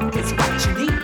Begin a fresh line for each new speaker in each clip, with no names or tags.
you don't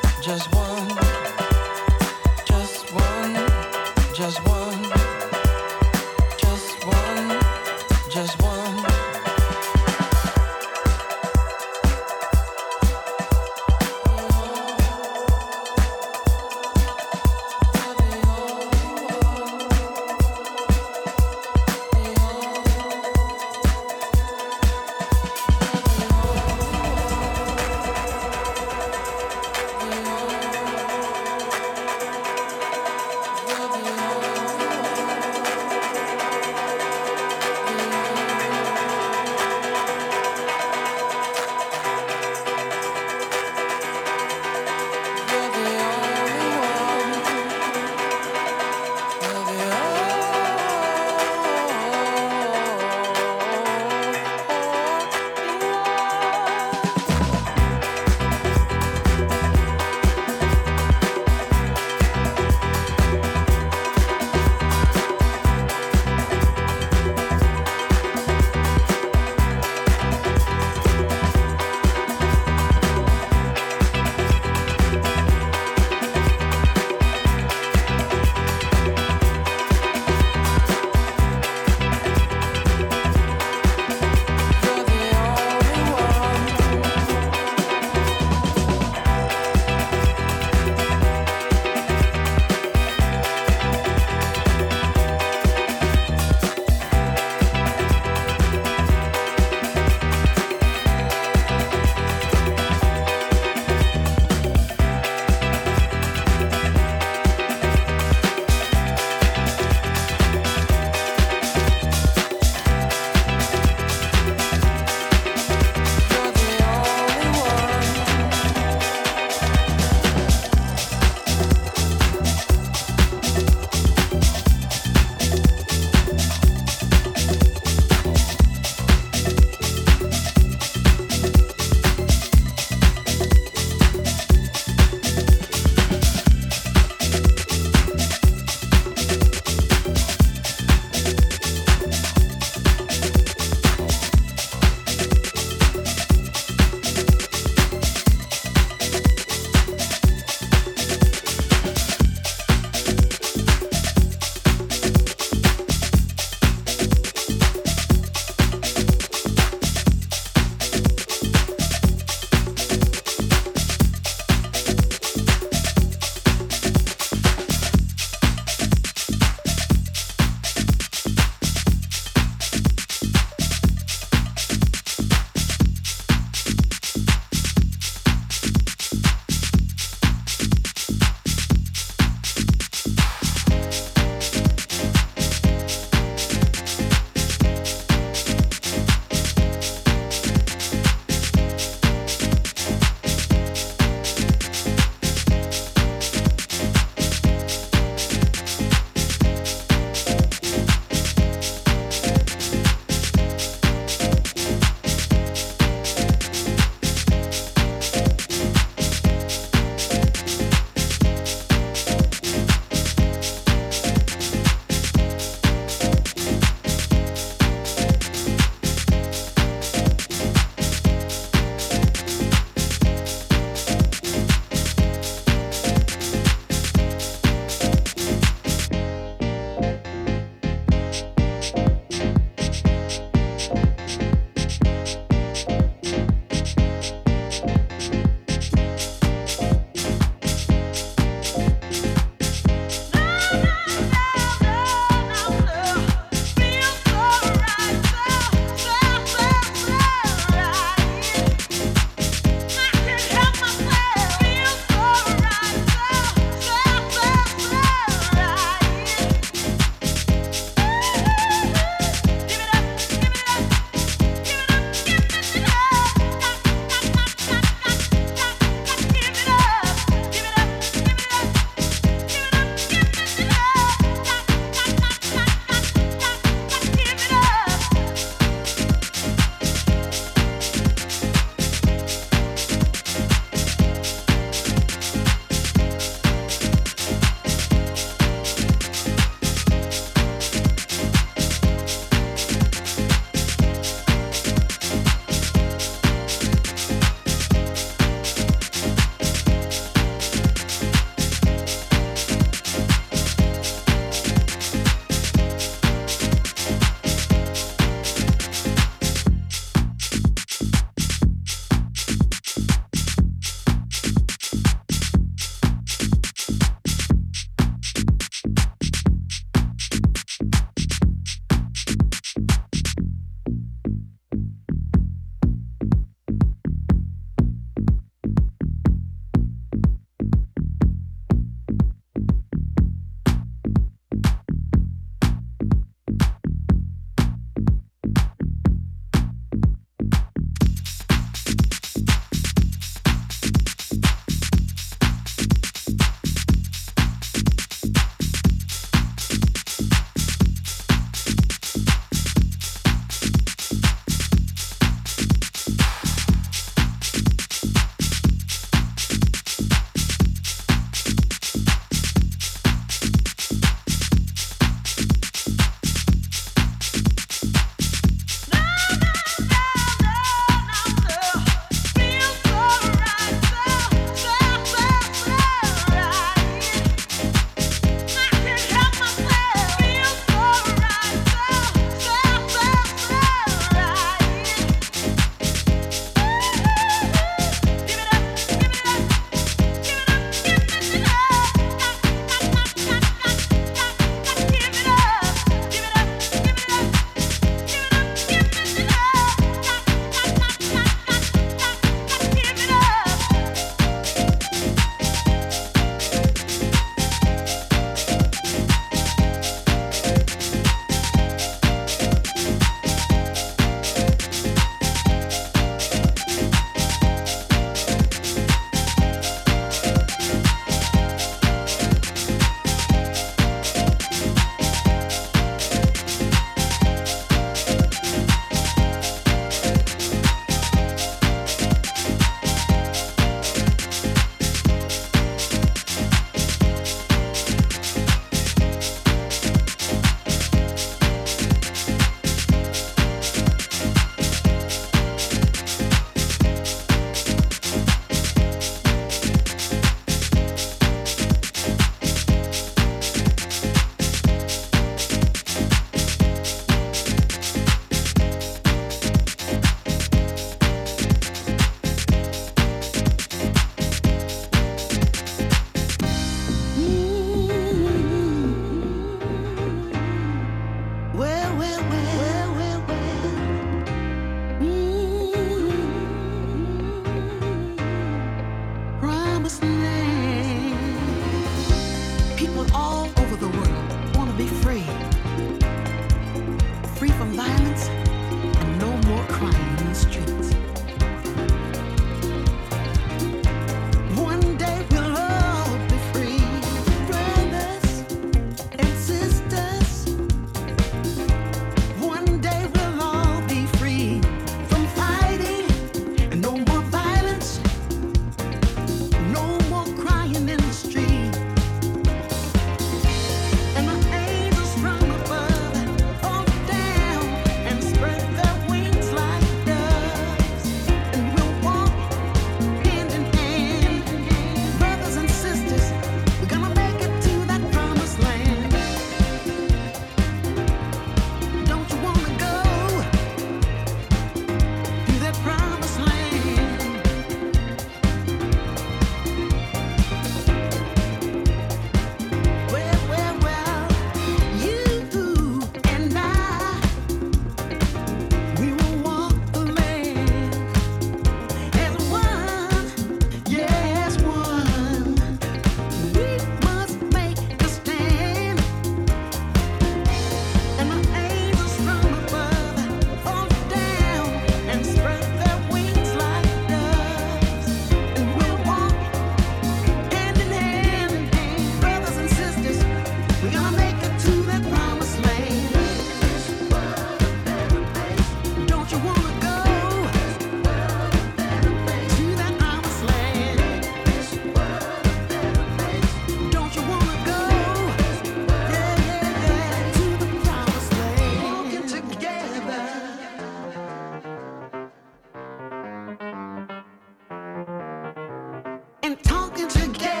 and talking together.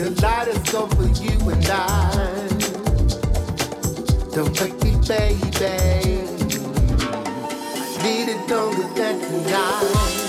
The light is on for you and I. Don't break me, baby. Need it longer than tonight.